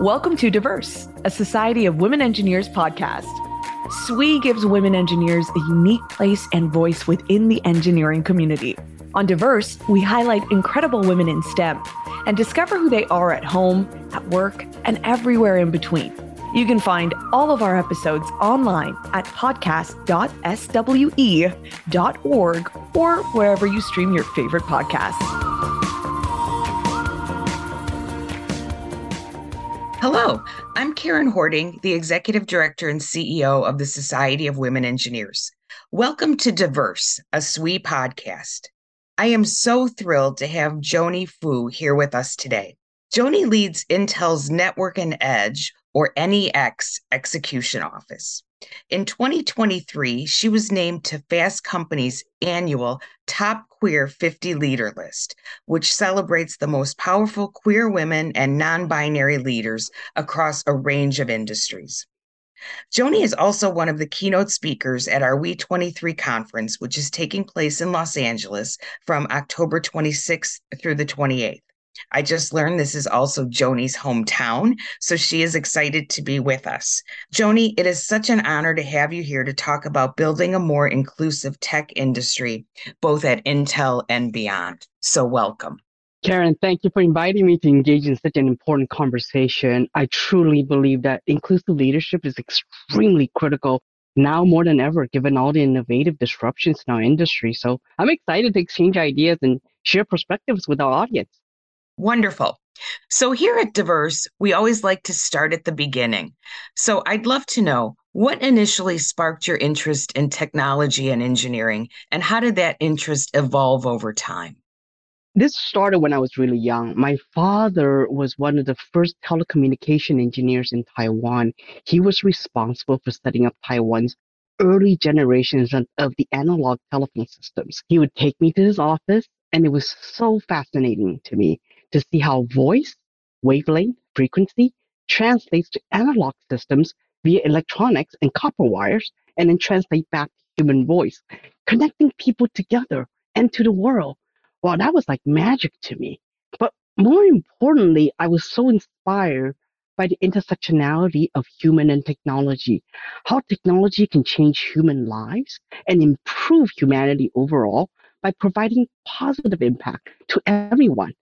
Welcome to Diverse, a Society of Women Engineers podcast. SWE gives women engineers a unique place and voice within the engineering community. On Diverse, we highlight incredible women in STEM and discover who they are at home, at work, and everywhere in between. You can find all of our episodes online at podcast.swe.org or wherever you stream your favorite podcasts. Hello, I'm Karen Horting, the Executive Director and CEO of the Society of Women Engineers. Welcome to Diverse, a SWE podcast. I am so thrilled to have Joannie Fu here with us today. Joannie leads Intel's Network and Edge, or NEX, execution office. In 2023, she was named to Fast Company's annual Top Queer 50 Leader list, which celebrates the most powerful queer women and non binary leaders across a range of industries. Joannie is also one of the keynote speakers at our We23 conference, which is taking place in Los Angeles from October 26th through the 28th. I just learned this is also Joannie's hometown, so she is excited to be with us. Joannie, it is such an honor to have you here to talk about building a more inclusive tech industry, both at Intel and beyond. So, welcome. Karen, thank you for inviting me to engage in such an important conversation. I truly believe that inclusive leadership is extremely critical now more than ever, given all the innovative disruptions in our industry. So I'm excited to exchange ideas and share perspectives with our audience. Wonderful. So, here at Diverse, we always like to start at the beginning. So, I'd love to know what initially sparked your interest in technology and engineering, and how did that interest evolve over time? This started when I was really young. My father was one of the first telecommunication engineers in Taiwan. He was responsible for setting up Taiwan's early generations of the analog telephone systems. He would take me to his office, and it was so fascinating to me to see how voice, wavelength, frequency translates to analog systems via electronics and copper wires, and then translate back to human voice, connecting people together and to the world. Well, that was like magic to me. But more importantly, I was so inspired by the intersectionality of human and technology, how technology can change human lives and improve humanity overall by providing positive impact to everyone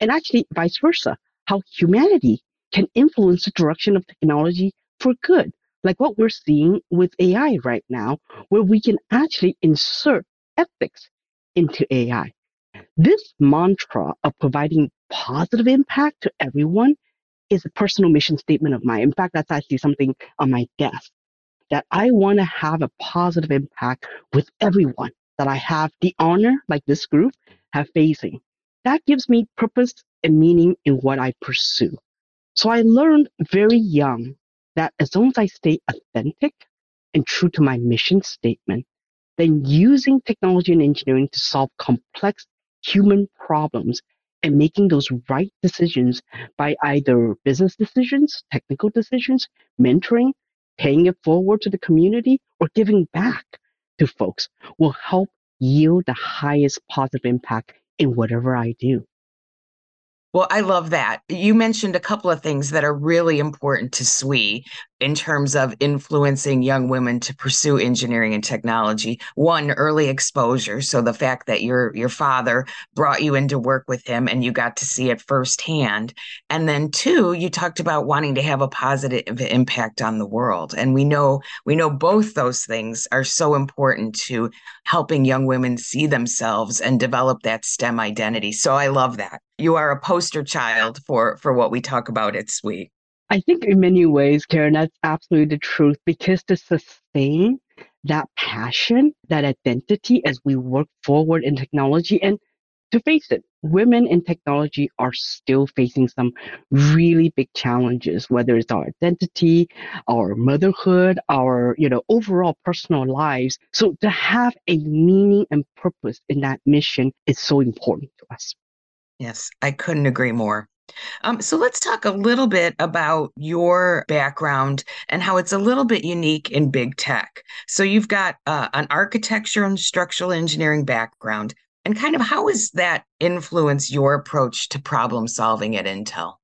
and actually vice versa, how humanity can influence the direction of technology for good, like what we're seeing with AI right now, where we can actually insert ethics into AI. This mantra of providing positive impact to everyone is a personal mission statement of mine. In fact, that's actually something on my desk that I want to have a positive impact with everyone that I have the honor, like this group, have facing that gives me purpose and meaning in what I pursue. So I learned very young that as long as I stay authentic and true to my mission statement, then using technology and engineering to solve complex human problems and making those right decisions by either business decisions, technical decisions, mentoring, paying it forward to the community, or giving back to folks will help yield the highest positive impact in whatever I do. Well, I love that. You mentioned a couple of things that are really important to SWE in terms of influencing young women to pursue engineering and technology. One early exposure. So the fact that your your father brought you into work with him and you got to see it firsthand. And then two you talked about wanting to have a positive impact on the world. And we know we know both those things are so important to helping young women see themselves and develop that stem identity. So i love that you are a poster child for for what we talk about at SWE I think in many ways, Karen, that's absolutely the truth because to sustain that passion, that identity as we work forward in technology and to face it, women in technology are still facing some really big challenges, whether it's our identity, our motherhood, our, you know, overall personal lives. So to have a meaning and purpose in that mission is so important to us. Yes, I couldn't agree more. Um, so let's talk a little bit about your background and how it's a little bit unique in big tech. So you've got uh, an architecture and structural engineering background, and kind of how has that influenced your approach to problem solving at Intel?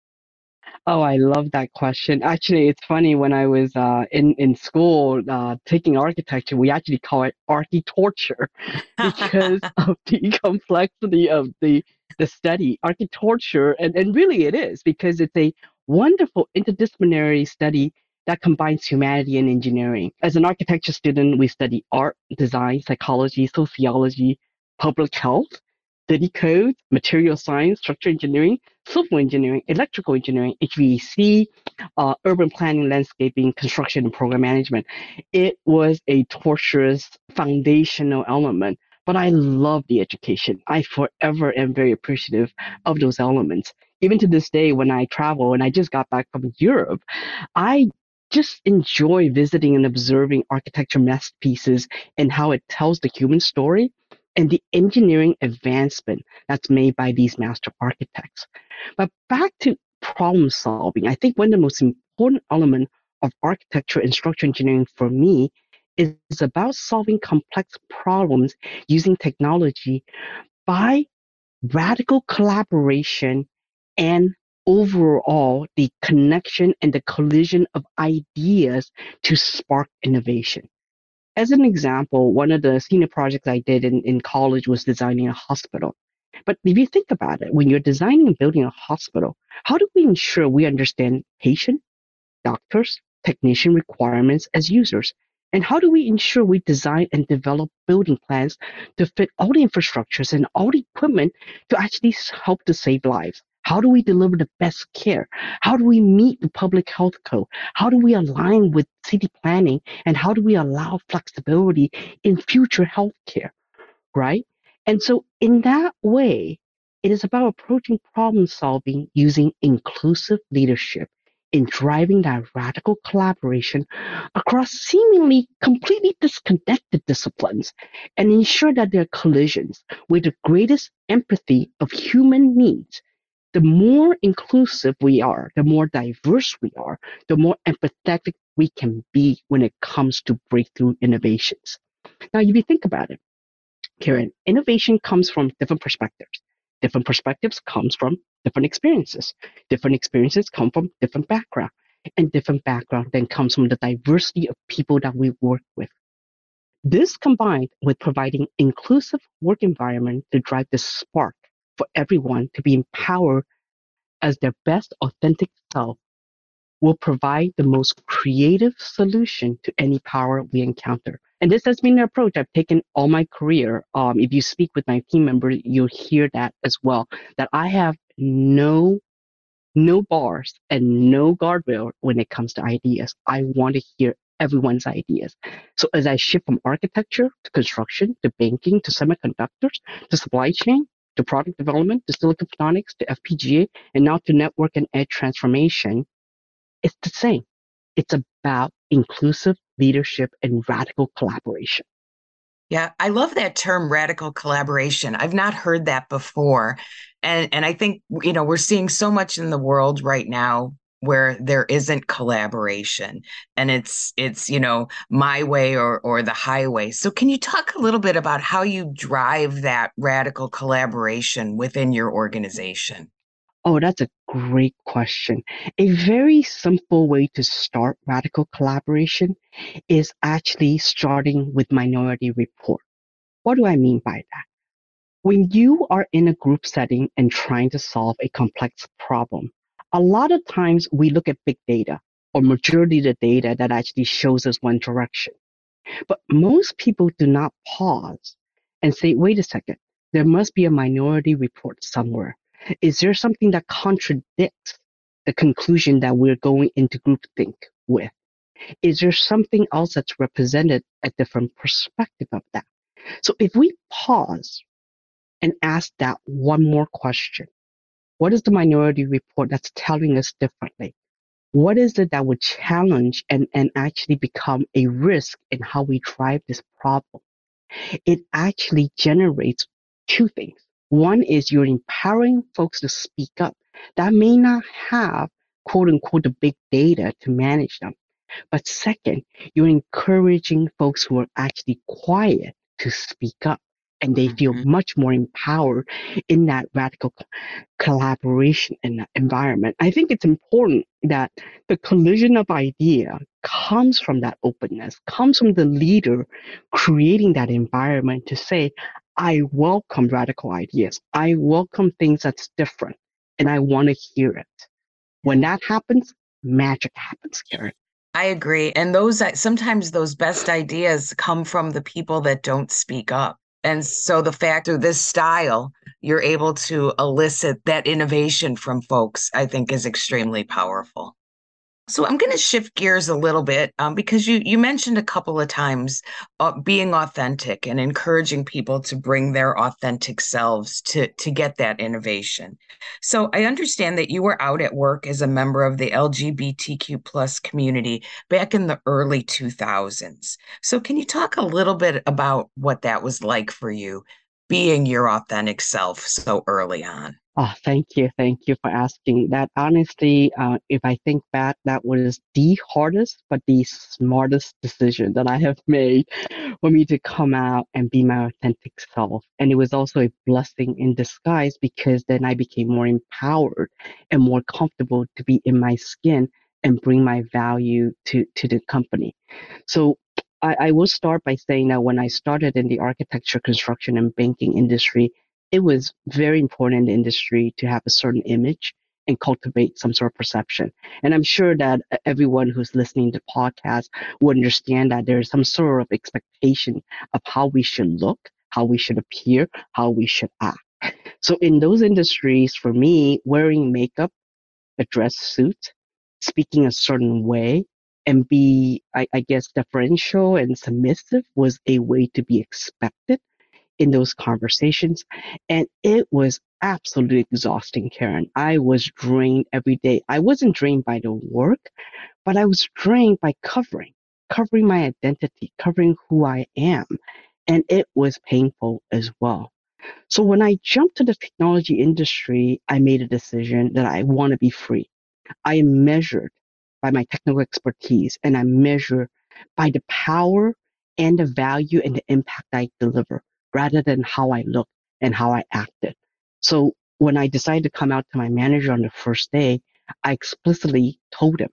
Oh, I love that question. Actually, it's funny when I was uh, in in school uh, taking architecture, we actually call it archi-torture because of the complexity of the the study. Archi-torture, and, and really it is because it's a wonderful interdisciplinary study that combines humanity and engineering. As an architecture student, we study art, design, psychology, sociology, public health, city code, material science, structural engineering, civil engineering, electrical engineering, HVAC, uh, urban planning, landscaping, construction, and program management. It was a torturous foundational element, but I love the education. I forever am very appreciative of those elements. Even to this day, when I travel, and I just got back from Europe, I just enjoy visiting and observing architecture masterpieces and how it tells the human story and the engineering advancement that's made by these master architects. But back to problem solving, I think one of the most important elements of architecture and structural engineering for me is about solving complex problems using technology by radical collaboration and overall the connection and the collision of ideas to spark innovation. As an example, one of the senior projects I did in, in college was designing a hospital. But if you think about it, when you're designing and building a hospital, how do we ensure we understand patient, doctors, technician requirements as users? And how do we ensure we design and develop building plans to fit all the infrastructures and all the equipment to actually help to save lives? How do we deliver the best care? How do we meet the public health code? How do we align with city planning? And how do we allow flexibility in future healthcare? Right? And so, in that way, it is about approaching problem solving using inclusive leadership in driving that radical collaboration across seemingly completely disconnected disciplines and ensure that their collisions with the greatest empathy of human needs the more inclusive we are, the more diverse we are, the more empathetic we can be when it comes to breakthrough innovations. Now, if you think about it, Karen, innovation comes from different perspectives. Different perspectives comes from different experiences. Different experiences come from different background. And different background then comes from the diversity of people that we work with. This combined with providing inclusive work environment to drive the spark for everyone to be empowered as their best authentic self will provide the most creative solution to any power we encounter. And this has been the approach I've taken all my career. Um, if you speak with my team members, you'll hear that as well. That I have no no bars and no guardrail when it comes to ideas. I want to hear everyone's ideas. So as I shift from architecture to construction to banking to semiconductors to supply chain, to product development, to silicon photonics, to FPGA, and now to network and edge transformation, it's the same. It's about inclusive leadership and radical collaboration. Yeah, I love that term radical collaboration. I've not heard that before. And and I think you know, we're seeing so much in the world right now where there isn't collaboration and it's it's you know my way or or the highway so can you talk a little bit about how you drive that radical collaboration within your organization oh that's a great question a very simple way to start radical collaboration is actually starting with minority report what do i mean by that when you are in a group setting and trying to solve a complex problem a lot of times we look at big data or majority of the data that actually shows us one direction. But most people do not pause and say, wait a second, there must be a minority report somewhere. Is there something that contradicts the conclusion that we're going into groupthink with? Is there something else that's represented a different perspective of that? So if we pause and ask that one more question, what is the minority report that's telling us differently? What is it that would challenge and, and actually become a risk in how we drive this problem? It actually generates two things. One is you're empowering folks to speak up that may not have quote unquote the big data to manage them. But second, you're encouraging folks who are actually quiet to speak up and they feel Mm-hmm. much more empowered in that radical collaboration that environment. I think it's important that the collision of idea comes from that openness, comes from the leader creating that environment to say, I welcome radical ideas. I welcome things that's different and I want to hear it. When that happens, magic happens, Karen. I agree. And those uh, sometimes those best ideas come from the people that don't speak up. And so the fact of this style, you're able to elicit that innovation from folks, I think is extremely powerful. So I'm going to shift gears a little bit um, because you you mentioned a couple of times uh, being authentic and encouraging people to bring their authentic selves to to get that innovation. So I understand that you were out at work as a member of the LGBTQ plus community back in the early 2000s. So can you talk a little bit about what that was like for you, being your authentic self so early on? Oh, thank you. Thank you for asking that. Honestly, uh, if I think back, that was the hardest but the smartest decision that I have made for me to come out and be my authentic self. And it was also a blessing in disguise because then I became more empowered and more comfortable to be in my skin and bring my value to, to the company. So I, I will start by saying that when I started in the architecture, construction, and banking industry, it was very important in the industry to have a certain image and cultivate some sort of perception. And I'm sure that everyone who's listening to podcasts will understand that there's some sort of expectation of how we should look, how we should appear, how we should act. So in those industries, for me, wearing makeup, a dress suit, speaking a certain way, and be, I, I guess, deferential and submissive was a way to be expected in those conversations. And it was absolutely exhausting, Karen. I was drained every day. I wasn't drained by the work, but I was drained by covering, covering my identity, covering who I am. And it was painful as well. So when I jumped to the technology industry, I made a decision that I want to be free. I am measured by my technical expertise and I measure by the power and the value and the impact I deliver rather than how I look and how I acted. So when I decided to come out to my manager on the first day, I explicitly told him,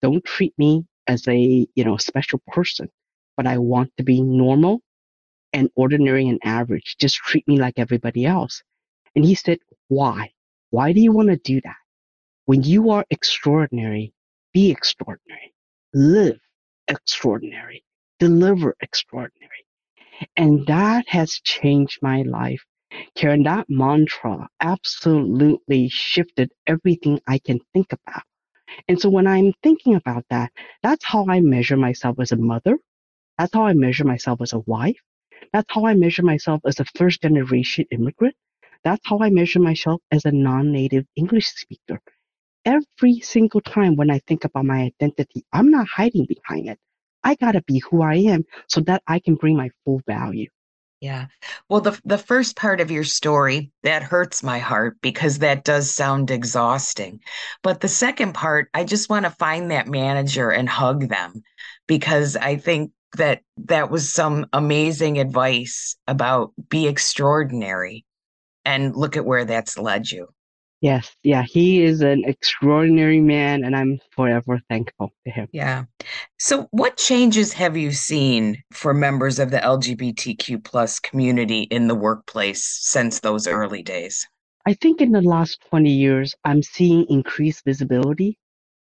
don't treat me as a, you know, special person, but I want to be normal and ordinary and average. Just treat me like everybody else. And he said, why? Why do you want to do that? When you are extraordinary, be extraordinary, live extraordinary, deliver extraordinary. And that has changed my life. Karen, that mantra absolutely shifted everything I can think about. And so when I'm thinking about that, that's how I measure myself as a mother. That's how I measure myself as a wife. That's how I measure myself as a first generation immigrant. That's how I measure myself as a non native English speaker. Every single time when I think about my identity, I'm not hiding behind it. I got to be who I am so that I can bring my full value. Yeah. Well, the the first part of your story, that hurts my heart because that does sound exhausting. But the second part, I just want to find that manager and hug them because I think that that was some amazing advice about be extraordinary and look at where that's led you. Yes, yeah, he is an extraordinary man, and I'm forever thankful to him. Yeah. So, what changes have you seen for members of the LGBTQ plus community in the workplace since those early days? I think in the last 20 years, I'm seeing increased visibility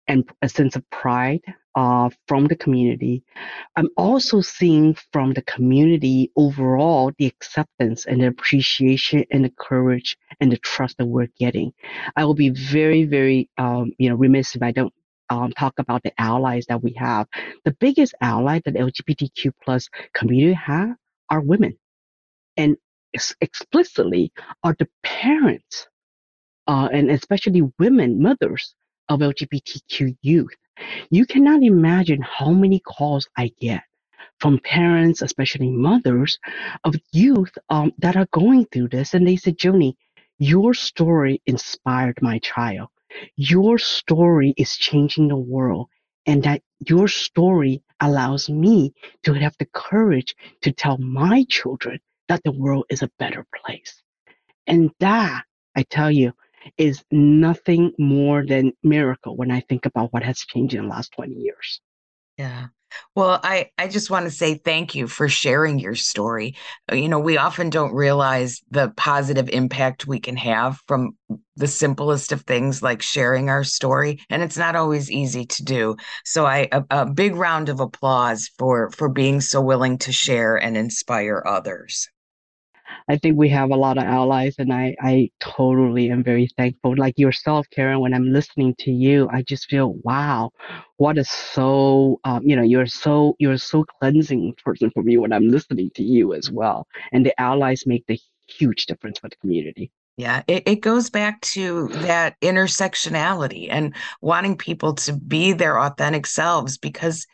and a sense of pride uh, from the community. I'm also seeing from the community overall the acceptance and the appreciation and the courage and the trust that we're getting. I will be very, very, um, you know, remiss if I don't um, talk about the allies that we have. The biggest ally that LGBTQ plus community have are women, and ex- explicitly are the parents, uh, and especially women, mothers of LGBTQ youth. You cannot imagine how many calls I get from parents, especially mothers, of youth um, that are going through this. And they said, Joannie, your story inspired my child. Your story is changing the world. And that your story allows me to have the courage to tell my children that the world is a better place. And that, I tell you, is nothing more than miracle when I think about what has changed in the last 20 years. Yeah. Well, I, I just want to say thank you for sharing your story. Uh, you know, we often don't realize the positive impact we can have from the simplest of things like sharing our story. And it's not always easy to do. So I a, a big round of applause for for being so willing to share and inspire others. I think we have a lot of allies, and I, I totally am very thankful. Like yourself, Karen, when I'm listening to you, I just feel, wow, what is so, um, you know, you're so, you're so cleansing person for me when I'm listening to you as well. And the allies make the huge difference for the community. Yeah, it, it goes back to that intersectionality and wanting people to be their authentic selves because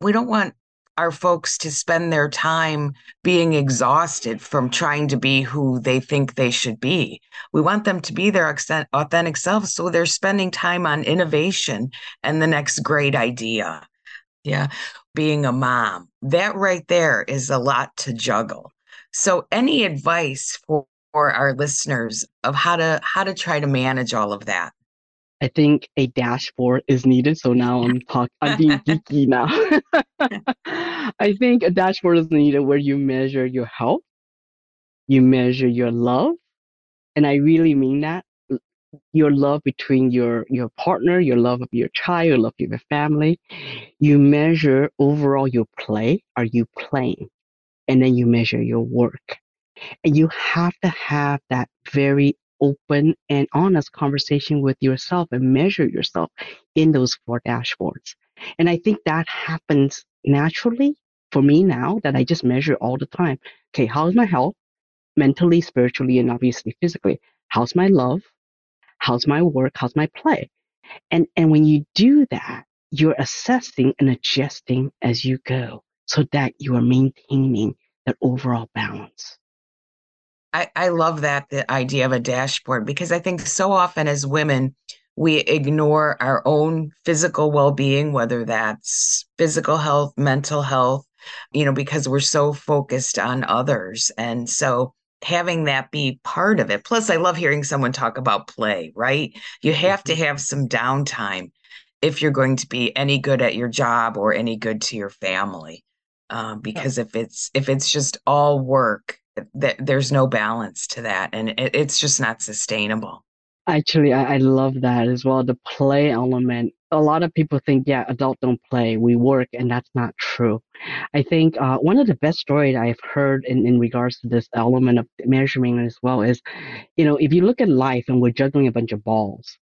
we don't want our folks to spend their time being exhausted from trying to be who they think they should be. We want them to be their authentic selves. So they're spending time on innovation and the next great idea. Yeah. Being a mom, that right there is a lot to juggle. So any advice for, for our listeners of how to how to try to manage all of that? I think a dashboard is needed. So now I'm talk I'm being geeky now. I think a dashboard is needed where you measure your health, you measure your love, and I really mean that your love between your your partner, your love of your child, your love of your family. You measure overall your play. Are you playing? And then you measure your work. And you have to have that very open and honest conversation with yourself and measure yourself in those four dashboards. And I think that happens naturally for me now that I just measure all the time. Okay, how's my health? Mentally, spiritually, and obviously physically. How's my love? How's my work? How's my play? And and when you do that, you're assessing and adjusting as you go so that you are maintaining that overall balance. I, I love that the idea of a dashboard because I think so often as women, we ignore our own physical well-being, whether that's physical health, mental health, you know, because we're so focused on others. And so having that be part of it. Plus, I love hearing someone talk about play, right? You have to mm-hmm. have some downtime if you're going to be any good at your job or any good to your family. Um, because if it's if it's just all work that there's no balance to that and it, it's just not sustainable. Actually I, I love that as well the play element. A lot of people think yeah adults don't play we work and that's not true. I think uh, one of the best stories i've heard in, in regards to this element of measurement as well is you know if you look at life and we're juggling a bunch of balls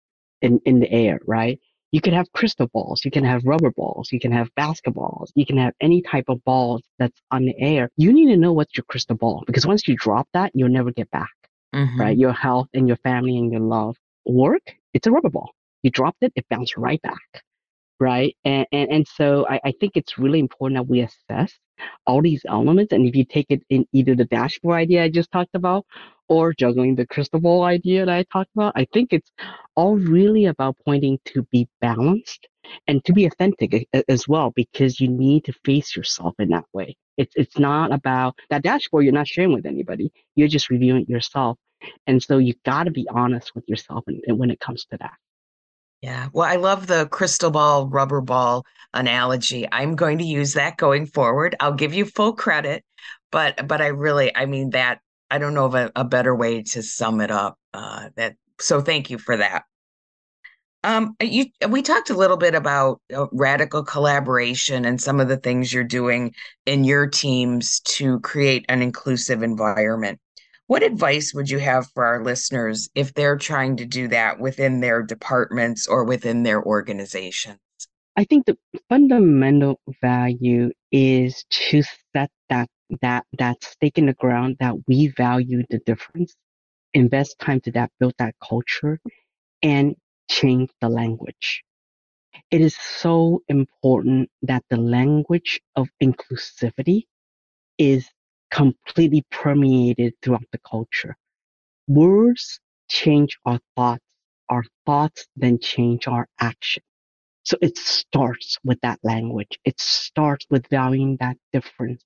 in, in the air right you can have crystal balls, you can have rubber balls, you can have basketballs, you can have any type of balls that's on the air. You need to know what's your crystal ball because once you drop that, you'll never get back. Mm-hmm. Right? Your health and your family and your love. Work, it's a rubber ball. You dropped it, it bounced right back. Right. And and, and so I, I think it's really important that we assess all these elements. And if you take it in either the dashboard idea I just talked about or juggling the crystal ball idea that I talked about, I think it's all really about pointing to be balanced and to be authentic as well, because you need to face yourself in that way. It's, it's not about that dashboard you're not sharing with anybody. You're just reviewing yourself. And so you've got to be honest with yourself and when it comes to that. Yeah. Well, I love the crystal ball, rubber ball analogy. I'm going to use that going forward. I'll give you full credit, but but I really, I mean that I don't know of a, a better way to sum it up. Uh, that so thank you for that. Um, you we talked a little bit about uh, radical collaboration and some of the things you're doing in your teams to create an inclusive environment. What advice would you have for our listeners if they're trying to do that within their departments or within their organizations? I think the fundamental value is to set that that that stake in the ground that we value the difference, invest time to that, build that culture, and change the language. It is so important that the language of inclusivity is completely permeated throughout the culture. Words change our thoughts. Our thoughts then change our action. So it starts with that language. It starts with valuing that difference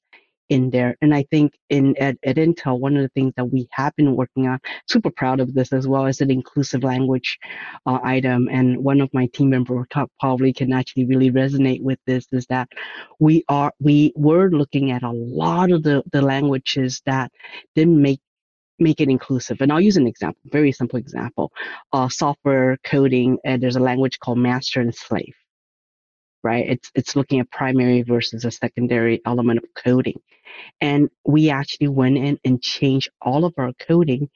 in there. And I think in at, at Intel, one of the things that we have been working on, super proud of this as well, is an inclusive language uh, item. And one of my team members probably can actually really resonate with this is that we are we were looking at a lot of the, the languages that didn't make make it inclusive. And I'll use an example, very simple example. Uh, software coding, and there's a language called master and slave right? It's it's looking at primary versus a secondary element of coding. And we actually went in and changed all of our coding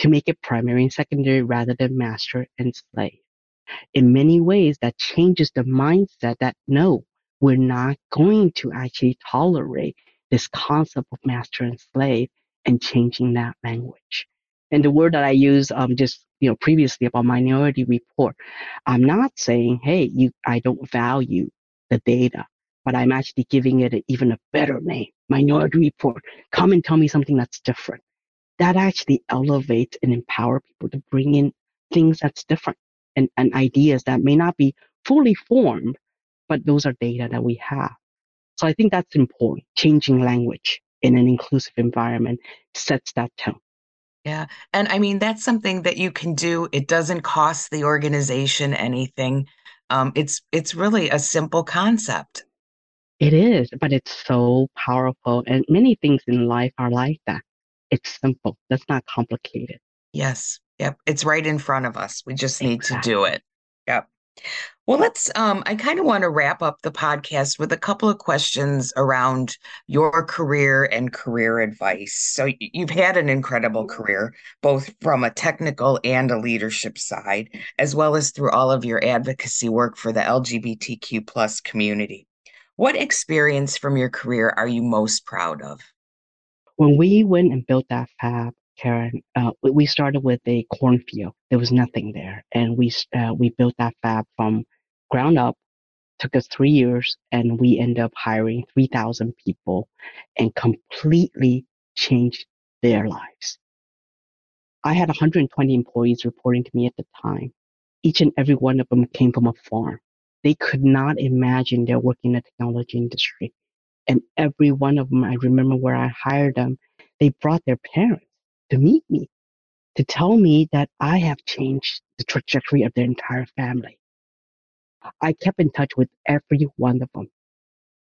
to make it primary and secondary rather than master and slave. In many ways, that changes the mindset that no, we're not going to actually tolerate this concept of master and slave and changing that language. And the word that I use um, just you know previously about minority report, I'm not saying, hey, you I don't value the data, but I'm actually giving it a, even a better name, minority report. Come and tell me something that's different. That actually elevates and empower people to bring in things that's different and, and ideas that may not be fully formed, but those are data that we have. So I think that's important. Changing language in an inclusive environment sets that tone. Yeah. And I mean, that's something that you can do. It doesn't cost the organization anything. Um, it's it's really a simple concept. It is, but it's so powerful. And many things in life are like that. It's simple. That's not complicated. Yes. Yep. It's right in front of us. We just need exactly. to do it. Yep. Well, let's. Um, I kind of want to wrap up the podcast with a couple of questions around your career and career advice. So, you've had an incredible career, both from a technical and a leadership side, as well as through all of your advocacy work for the LGBTQ plus community. What experience from your career are you most proud of? When we went and built that fab, Karen, uh, we started with a cornfield. There was nothing there, and we uh, we built that fab from ground up. Took us three years, and we ended up hiring three thousand people, and completely changed their lives. I had 120 employees reporting to me at the time. Each and every one of them came from a farm. They could not imagine they're working in the technology industry. And every one of them, I remember where I hired them, they brought their parents to meet me, to tell me that I have changed the trajectory of their entire family. I kept in touch with every one of them.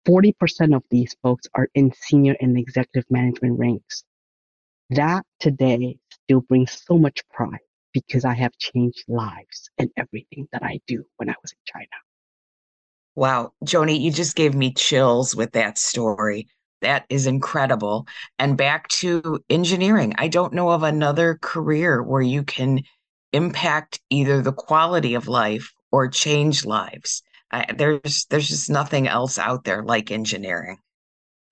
40% of these folks are in senior and executive management ranks. That today still brings so much pride because I have changed lives in everything that I do when I was in China. Wow, Joannie, you just gave me chills with that story. That is incredible. And back to engineering. I don't know of another career where you can impact either the quality of life or change lives. I, there's there's just nothing else out there like engineering.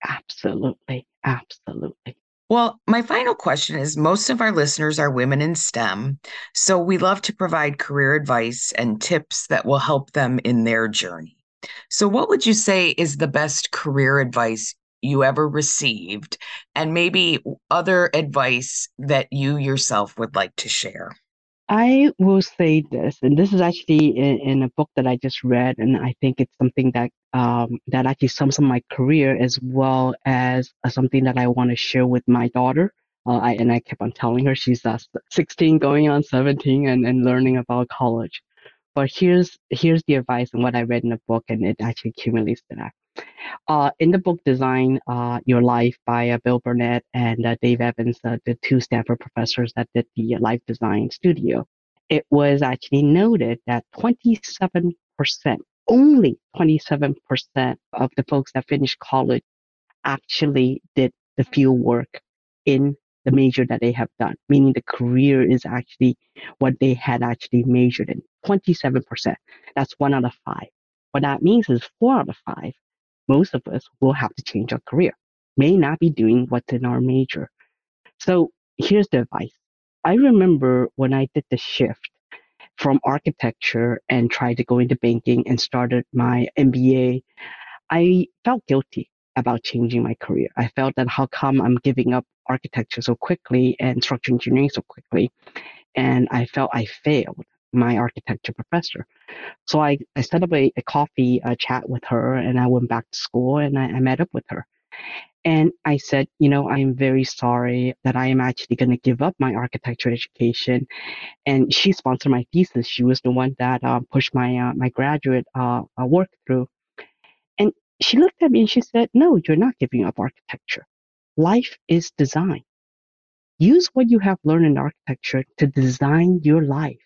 Absolutely. Absolutely. Well, my final question is most of our listeners are women in STEM, so we love to provide career advice and tips that will help them in their journey. So, what would you say is the best career advice you ever received, and maybe other advice that you yourself would like to share? I will say this, and this is actually in, in, a book that I just read, and I think it's something that um, that actually sums up my career as well as uh, something that I want to share with my daughter. Uh, I, and I kept on telling her she's uh, 16, going on 17, and, and learning about college. But here's here's the advice and what I read in the book, and it actually accumulates to that. Uh, in the book Design uh, Your Life by uh, Bill Burnett and uh, Dave Evans, uh, the two Stanford professors that did the Life Design Studio, it was actually noted that 27%, only 27% of the folks that finished college actually did the field work in the major that they have done, meaning the career is actually what they had actually majored in. 27%. That's one out of five. What that means is four out of five most of us will have to change our career, may not be doing what's in our major. So here's the advice. I remember when I did the shift from architecture and tried to go into banking and started my MBA, I felt guilty about changing my career. I felt that how come I'm giving up architecture so quickly and structural engineering so quickly? And I felt I failed my architecture professor. So I, I set up a, a coffee uh, chat with her and I went back to school and I, I met up with her. And I said, you know, I'm very sorry that I am actually going to give up my architecture education. And she sponsored my thesis. She was the one that uh, pushed my uh, my graduate uh, uh, work through. And she looked at me and she said, no, you're not giving up architecture. Life is design. Use what you have learned in architecture to design your life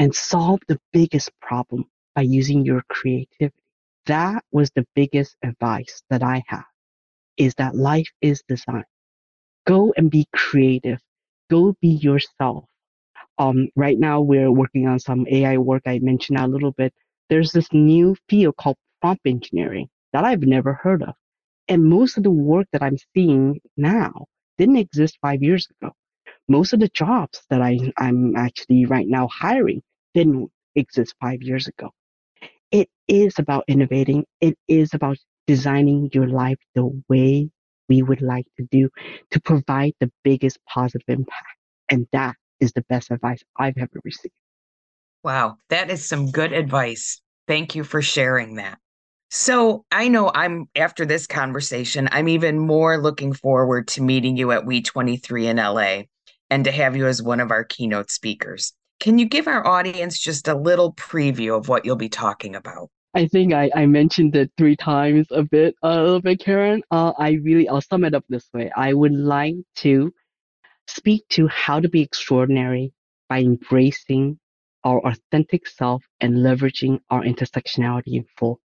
and solve the biggest problem by using your creativity. That was the biggest advice that I have is that life is design. Go and be creative. Go be yourself. Um, right now we're working on some AI work. I mentioned a little bit. There's this new field called prompt engineering that I've never heard of. And most of the work that I'm seeing now didn't exist five years ago. Most of the jobs that I, I'm actually right now hiring didn't exist five years ago. It is about innovating. It is about designing your life the way we would like to do to provide the biggest positive impact. And that is the best advice I've ever received. Wow, that is some good advice. Thank you for sharing that. So I know I'm after this conversation, I'm even more looking forward to meeting you at We23 in LA and to have you as one of our keynote speakers. Can you give our audience just a little preview of what you'll be talking about? I think I, I mentioned it three times a bit, a little bit, Karen. Uh, I really, I'll sum it up this way. I would like to speak to how to be extraordinary by embracing our authentic self and leveraging our intersectionality in full.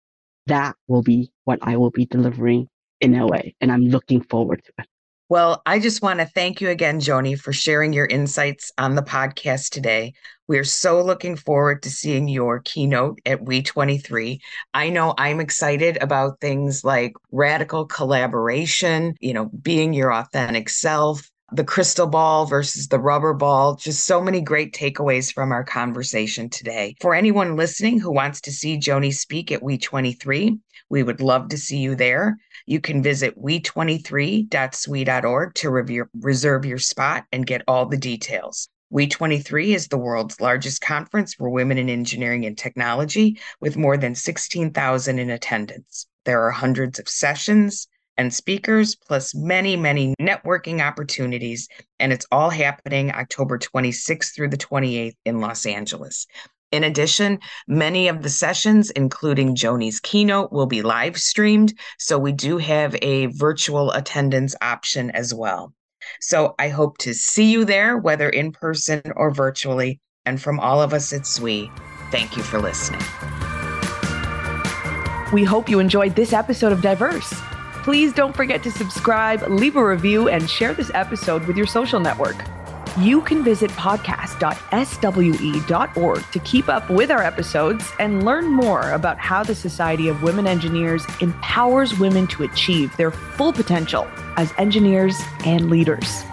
That will be what I will be delivering in LA, and I'm looking forward to it. Well, I just want to thank you again, Joannie, for sharing your insights on the podcast today. We're so looking forward to seeing your keynote at We23. I know I'm excited about things like radical collaboration, you know, being your authentic self, the crystal ball versus the rubber ball. Just so many great takeaways from our conversation today. For anyone listening who wants to see Joannie speak at We23, we would love to see you there. You can visit we23.swe.org to reserve your spot and get all the details. We23 is the world's largest conference for women in engineering and technology with more than 16,000 in attendance. There are hundreds of sessions, and speakers, plus many, many networking opportunities. And it's all happening October 26th through the 28th in Los Angeles. In addition, many of the sessions, including Joannie's keynote, will be live streamed. So we do have a virtual attendance option as well. So I hope to see you there, whether in person or virtually. And from all of us at SWE, thank you for listening. We hope you enjoyed this episode of Diverse. Please don't forget to subscribe, leave a review, and share this episode with your social network. You can visit podcast.swe.org to keep up with our episodes and learn more about how the Society of Women Engineers empowers women to achieve their full potential as engineers and leaders.